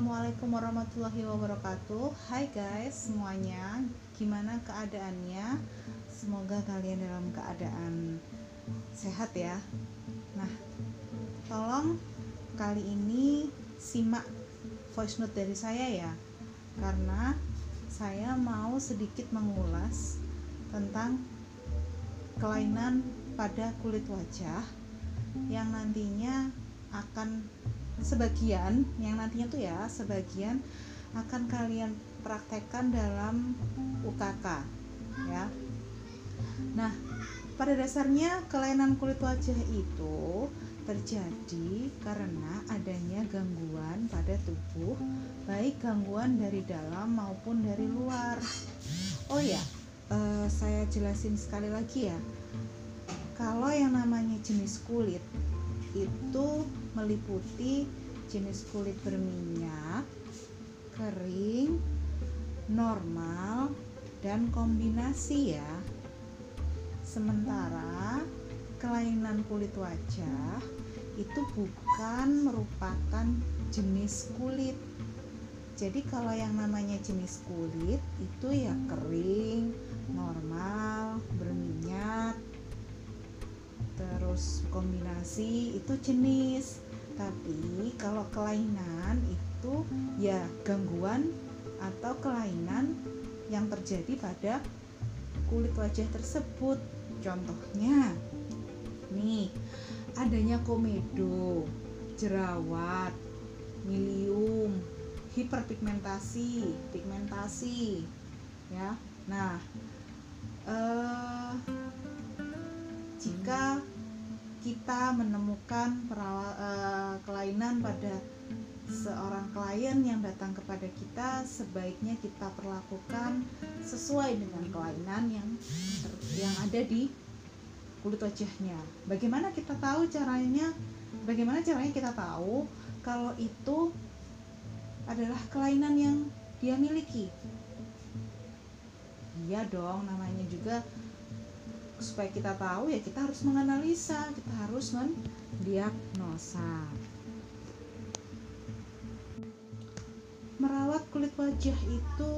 Assalamualaikum warahmatullahi wabarakatuh. Hai guys semuanya. Gimana keadaannya? Semoga kalian dalam keadaan sehat ya. Nah tolong kali ini simak voice note dari saya ya. Karena saya mau sedikit mengulas tentang kelainan pada kulit wajah yang nantinya akan sebagian yang nantinya tuh ya sebagian akan kalian praktekkan dalam UKK ya. Nah pada dasarnya kelainan kulit wajah itu terjadi karena adanya gangguan pada tubuh baik gangguan dari dalam maupun dari luar. Oh ya uh, saya jelasin sekali lagi ya. Kalau yang namanya jenis kulit itu meliputi jenis kulit berminyak, kering, normal, dan kombinasi ya. Sementara kelainan kulit wajah itu bukan merupakan jenis kulit. Jadi kalau yang namanya jenis kulit itu ya kering, normal, berminyak, terus kombinasi itu jenis tapi kalau kelainan itu ya gangguan atau kelainan yang terjadi pada kulit wajah tersebut. Contohnya nih adanya komedo jerawat milium hiperpigmentasi pigmentasi ya. Nah eh, jika kita menemukan perawat, uh, kelainan pada seorang klien yang datang kepada kita sebaiknya kita perlakukan sesuai dengan kelainan yang yang ada di kulit wajahnya. Bagaimana kita tahu caranya? Bagaimana caranya kita tahu kalau itu adalah kelainan yang dia miliki? Iya dong, namanya juga supaya kita tahu ya kita harus menganalisa kita harus mendiagnosa. Merawat kulit wajah itu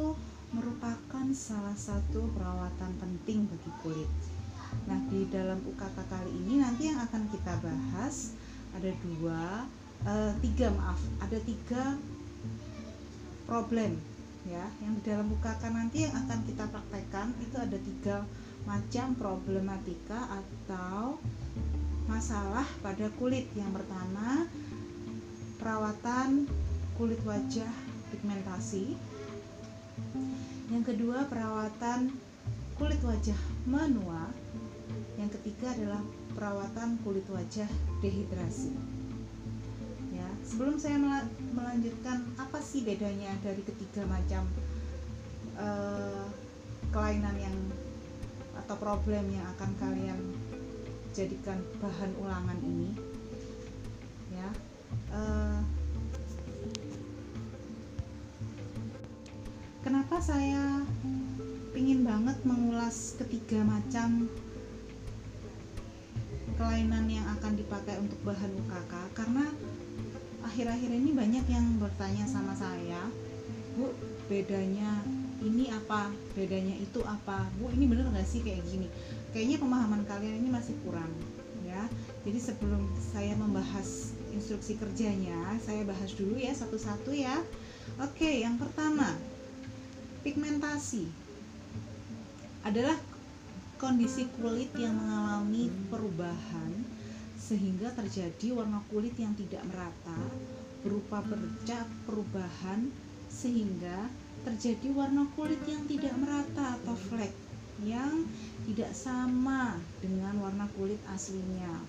merupakan salah satu perawatan penting bagi kulit. Nah di dalam UKK kali ini nanti yang akan kita bahas ada dua uh, tiga maaf ada tiga problem ya yang di dalam UKK nanti yang akan kita praktekkan itu ada tiga macam problematika atau masalah pada kulit. Yang pertama, perawatan kulit wajah pigmentasi. Yang kedua, perawatan kulit wajah menua. Yang ketiga adalah perawatan kulit wajah dehidrasi. Ya, sebelum saya melanjutkan apa sih bedanya dari ketiga macam uh, kelainan yang atau problem yang akan kalian jadikan bahan ulangan ini ya. Uh, kenapa saya ingin banget mengulas ketiga macam kelainan yang akan dipakai untuk bahan UKK karena akhir-akhir ini banyak yang bertanya sama saya Bu bedanya ini apa bedanya itu apa? Bu ini bener nggak sih kayak gini? Kayaknya pemahaman kalian ini masih kurang ya. Jadi sebelum saya membahas instruksi kerjanya saya bahas dulu ya satu-satu ya. Oke yang pertama pigmentasi adalah kondisi kulit yang mengalami perubahan sehingga terjadi warna kulit yang tidak merata berupa bercak perubahan sehingga terjadi warna kulit yang tidak merata atau flek yang tidak sama dengan warna kulit aslinya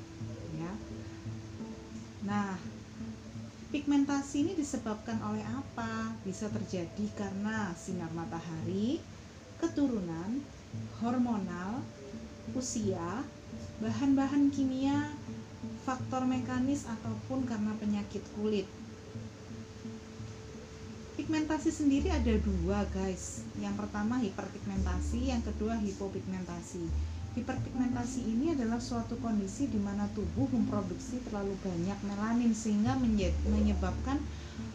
ya. Nah, pigmentasi ini disebabkan oleh apa? Bisa terjadi karena sinar matahari, keturunan, hormonal, usia, bahan-bahan kimia, faktor mekanis ataupun karena penyakit kulit pigmentasi sendiri ada dua guys yang pertama hiperpigmentasi yang kedua hipopigmentasi hiperpigmentasi ini adalah suatu kondisi di mana tubuh memproduksi terlalu banyak melanin sehingga menyebabkan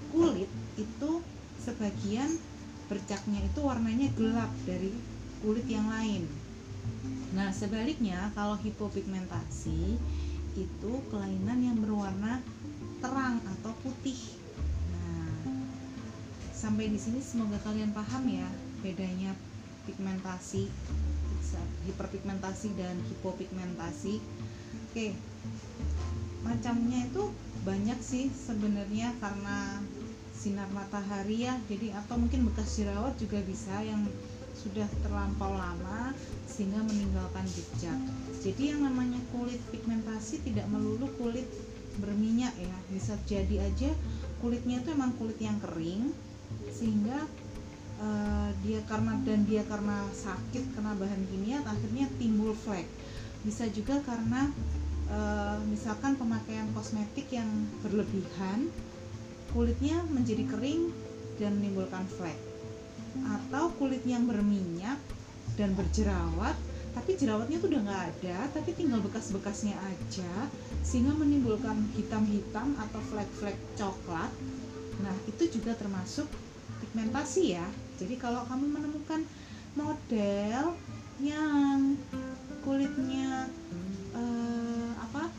kulit itu sebagian bercaknya itu warnanya gelap dari kulit yang lain. Nah, sebaliknya kalau hipopigmentasi itu kelainan yang berwarna terang atau putih. Sampai di sini semoga kalian paham ya bedanya pigmentasi, hiperpigmentasi dan hipopigmentasi. Oke. Macamnya itu banyak sih sebenarnya karena sinar matahari ya jadi atau mungkin bekas jerawat juga bisa yang sudah terlampau lama sehingga meninggalkan jejak jadi yang namanya kulit pigmentasi tidak melulu kulit berminyak ya bisa jadi aja kulitnya itu emang kulit yang kering sehingga uh, dia karena dan dia karena sakit kena bahan kimia akhirnya timbul flek. Bisa juga karena uh, misalkan pemakaian kosmetik yang berlebihan kulitnya menjadi kering dan menimbulkan flek. Atau kulit yang berminyak dan berjerawat tapi jerawatnya tuh udah nggak ada tapi tinggal bekas-bekasnya aja sehingga menimbulkan hitam-hitam atau flek-flek coklat nah itu juga termasuk pigmentasi ya. Jadi kalau kamu menemukan model yang kulitnya eh, apa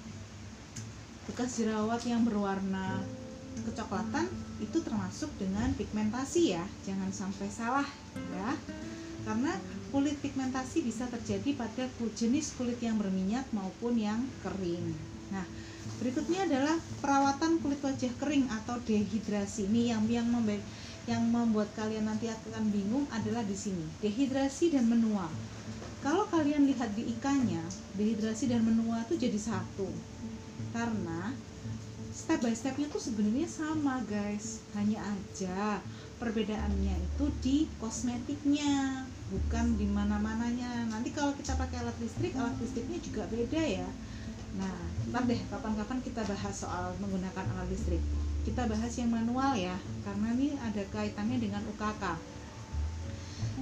bekas jerawat yang berwarna kecoklatan itu termasuk dengan pigmentasi ya. Jangan sampai salah ya. Karena kulit pigmentasi bisa terjadi pada jenis kulit yang berminyak maupun yang kering nah berikutnya adalah perawatan kulit wajah kering atau dehidrasi. Ini yang yang membuat yang membuat kalian nanti akan bingung adalah di sini dehidrasi dan menua. Kalau kalian lihat di ikannya dehidrasi dan menua itu jadi satu. Karena step by stepnya tuh sebenarnya sama guys. Hanya aja perbedaannya itu di kosmetiknya bukan di mana mananya nanti kalau kita pakai alat listrik alat listriknya juga beda ya nah ntar deh kapan-kapan kita bahas soal menggunakan alat listrik. Kita bahas yang manual ya karena ini ada kaitannya dengan UKK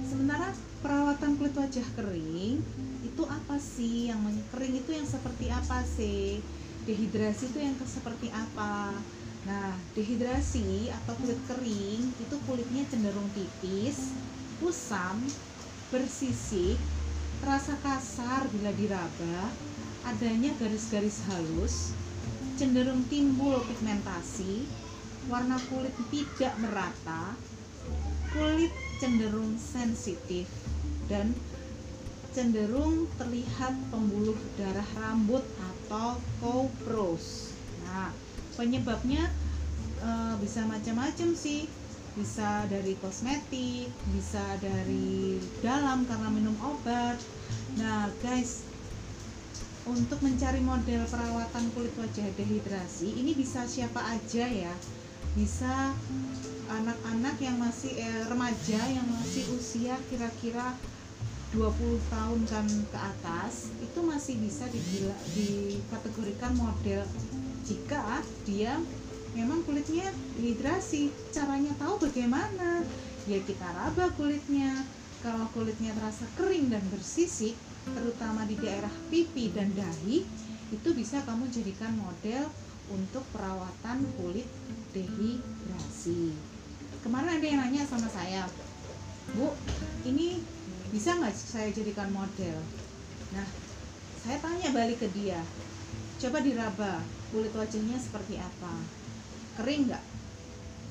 sementara perawatan kulit wajah kering itu apa sih? Yang kering itu yang seperti apa sih? Dehidrasi itu yang seperti apa? Nah dehidrasi atau kulit kering itu kulitnya cenderung tipis kusam bersisik terasa kasar bila diraba adanya garis-garis halus cenderung timbul pigmentasi warna kulit tidak merata kulit cenderung sensitif dan cenderung terlihat pembuluh darah rambut atau kopros. Nah, penyebabnya e, bisa macam-macam sih. Bisa dari kosmetik, bisa dari dalam karena minum obat. Nah, guys, untuk mencari model perawatan kulit wajah dehidrasi, ini bisa siapa aja ya. Bisa anak-anak yang masih eh, remaja yang masih usia kira-kira 20 tahun kan ke atas itu masih bisa digila, dikategorikan model. Jika dia memang kulitnya dehidrasi caranya tahu bagaimana? Ya kita raba kulitnya. Kalau kulitnya terasa kering dan bersisik terutama di daerah pipi dan dahi itu bisa kamu jadikan model untuk perawatan kulit dehidrasi. Kemarin ada yang nanya sama saya Bu ini bisa nggak saya jadikan model? Nah saya tanya balik ke dia coba diraba kulit wajahnya seperti apa? Kering nggak?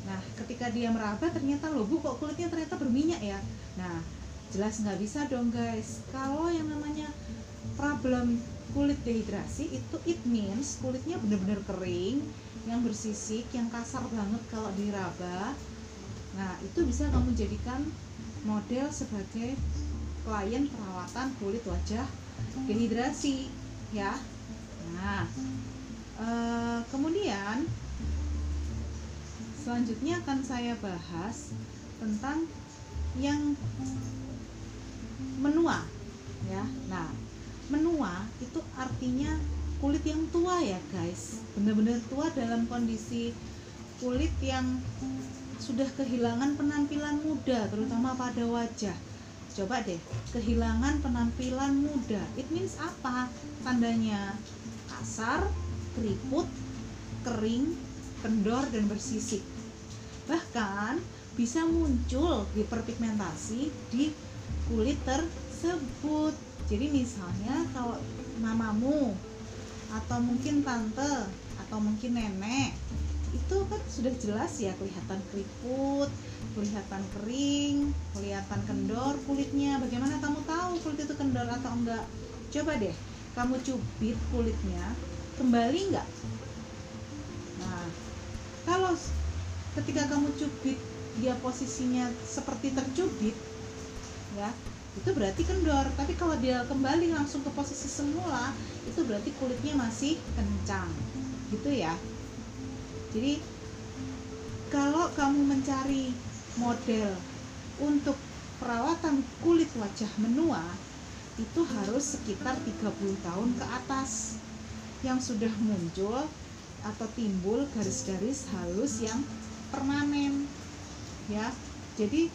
Nah ketika dia meraba ternyata loh bu kok kulitnya ternyata berminyak ya? Nah jelas nggak bisa dong guys. Kalau yang namanya problem kulit dehidrasi itu it means kulitnya benar-benar kering yang bersisik yang kasar banget kalau diraba. Nah itu bisa kamu jadikan model sebagai klien perawatan kulit wajah dehidrasi ya. Nah e, kemudian selanjutnya akan saya bahas tentang yang menua ya. Nah menua itu artinya kulit yang tua ya guys. Benar-benar tua dalam kondisi kulit yang sudah kehilangan penampilan muda terutama pada wajah. Coba deh kehilangan penampilan muda. It means apa? Tandanya kasar keriput kering kendor dan bersisik. Bahkan bisa muncul hiperpigmentasi di kulit tersebut. Jadi misalnya kalau mamamu atau mungkin tante atau mungkin nenek itu kan sudah jelas ya kelihatan keriput kelihatan kering kelihatan kendor kulitnya. Bagaimana kamu tahu kulit itu kendor atau enggak? Coba deh kamu cubit kulitnya kembali enggak? Nah kalau ketika kamu cubit dia posisinya seperti tercubit ya. Itu berarti kendor. Tapi kalau dia kembali langsung ke posisi semula itu berarti kulitnya masih kencang. Gitu ya. Jadi kalau kamu mencari model untuk perawatan kulit wajah menua itu harus sekitar 30 tahun ke atas. Yang sudah muncul atau timbul garis-garis halus yang permanen ya. Jadi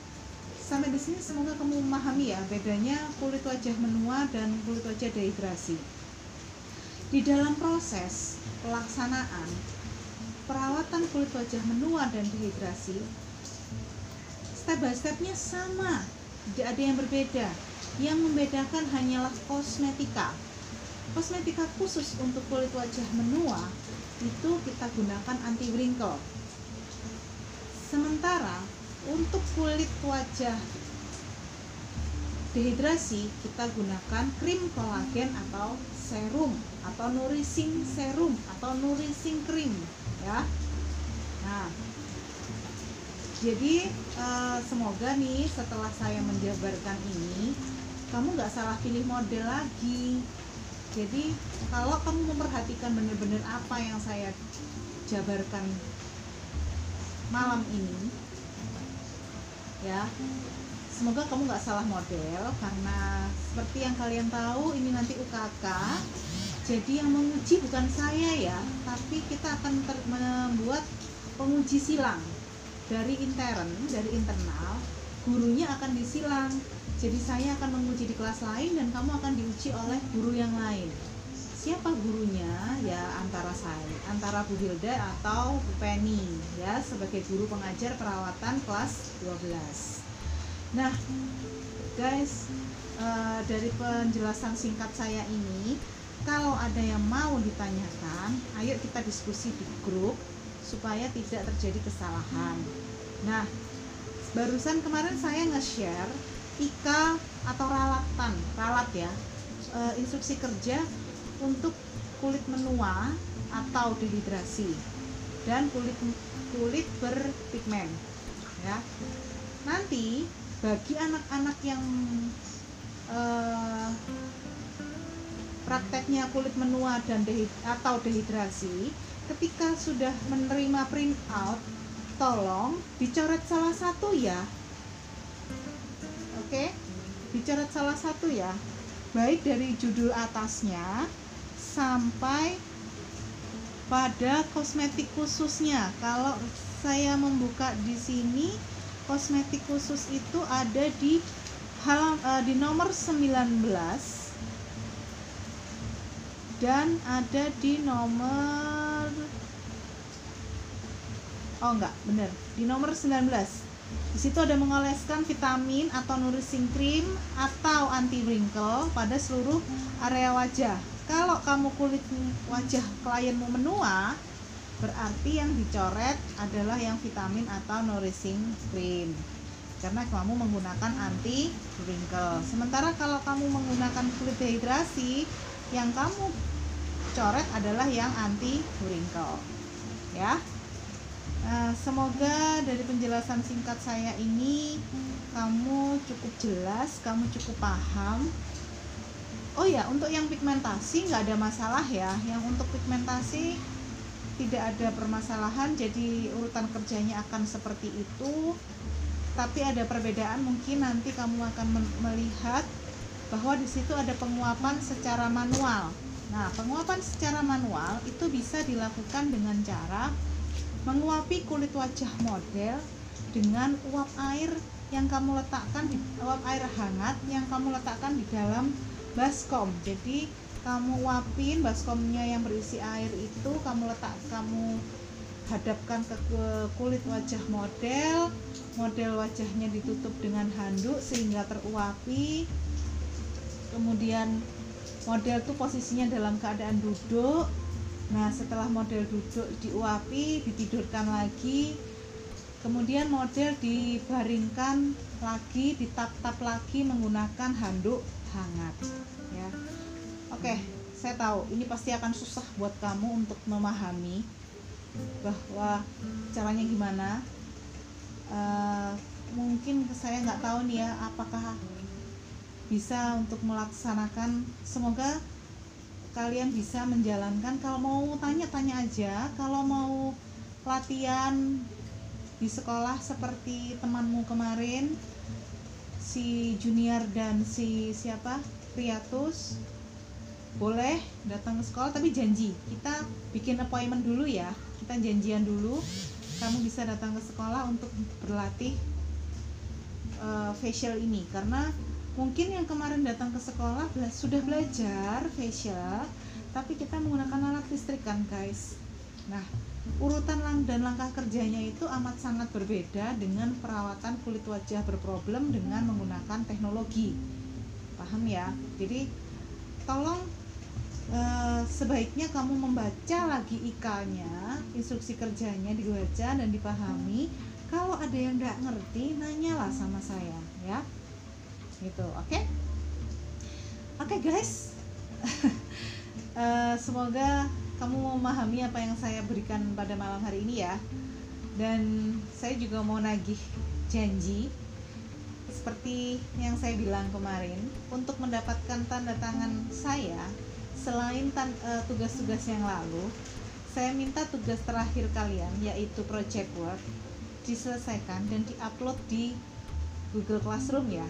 sampai di sini semoga kamu memahami ya bedanya kulit wajah menua dan kulit wajah dehidrasi. Di dalam proses pelaksanaan perawatan kulit wajah menua dan dehidrasi step by stepnya sama. Tidak ada yang berbeda. Yang membedakan hanyalah kosmetika. Kosmetika khusus untuk kulit wajah menua itu kita gunakan anti wrinkle sementara untuk kulit wajah. Dehidrasi kita gunakan krim kolagen atau serum atau nourishing serum atau nourishing cream ya. Nah jadi uh, semoga nih setelah saya menjabarkan ini kamu nggak salah pilih model lagi. Jadi kalau kamu memperhatikan benar-benar apa yang saya jabarkan malam ini ya. Semoga kamu nggak salah model karena seperti yang kalian tahu ini nanti UKK jadi yang menguji bukan saya ya tapi kita akan membuat penguji silang dari intern dari internal. Gurunya akan disilang. Jadi saya akan menguji di kelas lain dan kamu akan diuji oleh guru yang lain siapa gurunya ya antara saya antara Bu Hilda atau Bu Penny ya sebagai guru pengajar perawatan kelas 12 nah guys uh, dari penjelasan singkat saya ini kalau ada yang mau ditanyakan ayo kita diskusi di grup supaya tidak terjadi kesalahan. Nah barusan kemarin saya nge-share IKA atau ralatan ralat ya e, instruksi kerja untuk kulit menua atau dehidrasi dan kulit kulit berpigmen ya. Nanti bagi anak-anak yang uh, prakteknya kulit menua dan dehid atau dehidrasi ketika sudah menerima print out tolong dicoret salah satu ya. Oke? Dicoret salah satu ya. Baik dari judul atasnya sampai pada kosmetik khususnya. Kalau saya membuka di sini kosmetik khusus itu ada di halam, uh, di nomor 19 dan ada di nomor oh enggak bener di nomor 19 di situ ada mengoleskan vitamin atau nourishing cream atau anti wrinkle pada seluruh area wajah kalau kamu kulit wajah klienmu menua berarti yang dicoret adalah yang vitamin atau nourishing cream. Karena kamu menggunakan anti wrinkle sementara kalau kamu menggunakan kulit dehidrasi yang kamu coret adalah yang anti wrinkle ya. Nah, semoga dari penjelasan singkat saya ini kamu cukup jelas kamu cukup paham oh ya untuk yang pigmentasi nggak ada masalah ya. Yang untuk pigmentasi tidak ada permasalahan jadi urutan kerjanya akan seperti itu. Tapi ada perbedaan mungkin nanti kamu akan melihat bahwa di situ ada penguapan secara manual. Nah, penguapan secara manual itu bisa dilakukan dengan cara menguapi kulit wajah model dengan uap air yang kamu letakkan di uap air hangat yang kamu letakkan di dalam baskom. Jadi kamu uapin baskomnya yang berisi air itu kamu letak kamu hadapkan ke, kulit wajah model. Model wajahnya ditutup dengan handuk sehingga teruapi. Kemudian model tuh posisinya dalam keadaan duduk. Nah setelah model duduk diuapi ditidurkan lagi. Kemudian model dibaringkan lagi ditap-tap lagi menggunakan handuk hangat ya. Oke saya tahu ini pasti akan susah buat kamu untuk memahami bahwa caranya gimana. Uh, mungkin saya nggak tahu nih ya apakah bisa untuk melaksanakan. Semoga kalian bisa menjalankan. Kalau mau tanya-tanya aja kalau mau latihan di sekolah seperti temanmu kemarin si Junior dan si siapa? Riatus boleh datang ke sekolah tapi janji. Kita bikin appointment dulu ya. Kita janjian dulu. Kamu bisa datang ke sekolah untuk berlatih uh, facial ini. Karena mungkin yang kemarin datang ke sekolah sudah belajar facial tapi kita menggunakan alat listrik kan guys nah urutan lang dan langkah kerjanya itu amat sangat berbeda dengan perawatan kulit wajah berproblem dengan menggunakan teknologi. Paham ya? Jadi tolong e, sebaiknya kamu membaca lagi ikalnya instruksi kerjanya dibaca dan dipahami. Kalau ada yang nggak ngerti nanyalah sama saya ya. Gitu oke? Okay? oke okay, guys. E, semoga kamu memahami apa yang saya berikan pada malam hari ini ya. Dan saya juga mau nagih janji seperti yang saya bilang kemarin untuk mendapatkan tanda tangan saya selain uh, tugas-tugas yang lalu saya minta tugas terakhir kalian yaitu project work diselesaikan dan diupload di Google Classroom ya.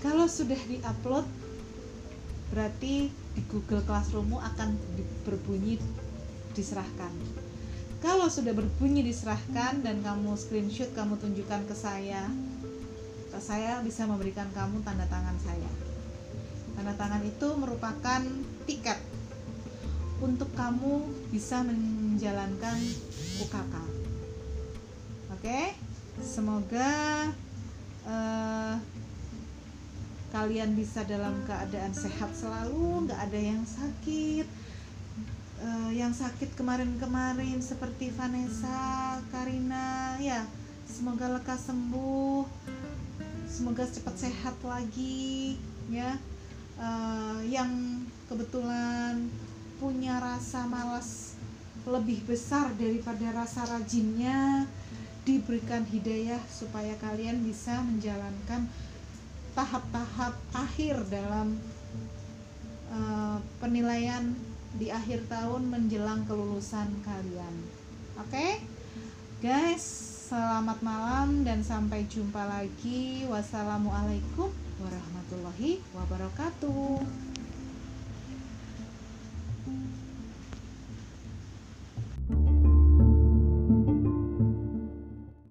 Kalau sudah diupload berarti di Google Classroommu akan berbunyi diserahkan. Kalau sudah berbunyi diserahkan dan kamu screenshot, kamu tunjukkan ke saya, saya bisa memberikan kamu tanda tangan saya. Tanda tangan itu merupakan tiket untuk kamu bisa menjalankan UKK. Oke, semoga uh, kalian bisa dalam keadaan sehat selalu nggak ada yang sakit. Uh, yang sakit kemarin-kemarin seperti Vanessa, Karina ya semoga lekas sembuh. Semoga cepat sehat lagi ya. Uh, yang kebetulan punya rasa malas lebih besar daripada rasa rajinnya diberikan hidayah supaya kalian bisa menjalankan tahap-tahap akhir dalam uh, penilaian di akhir tahun menjelang kelulusan kalian. Oke, okay? guys, selamat malam dan sampai jumpa lagi. Wassalamualaikum warahmatullahi wabarakatuh.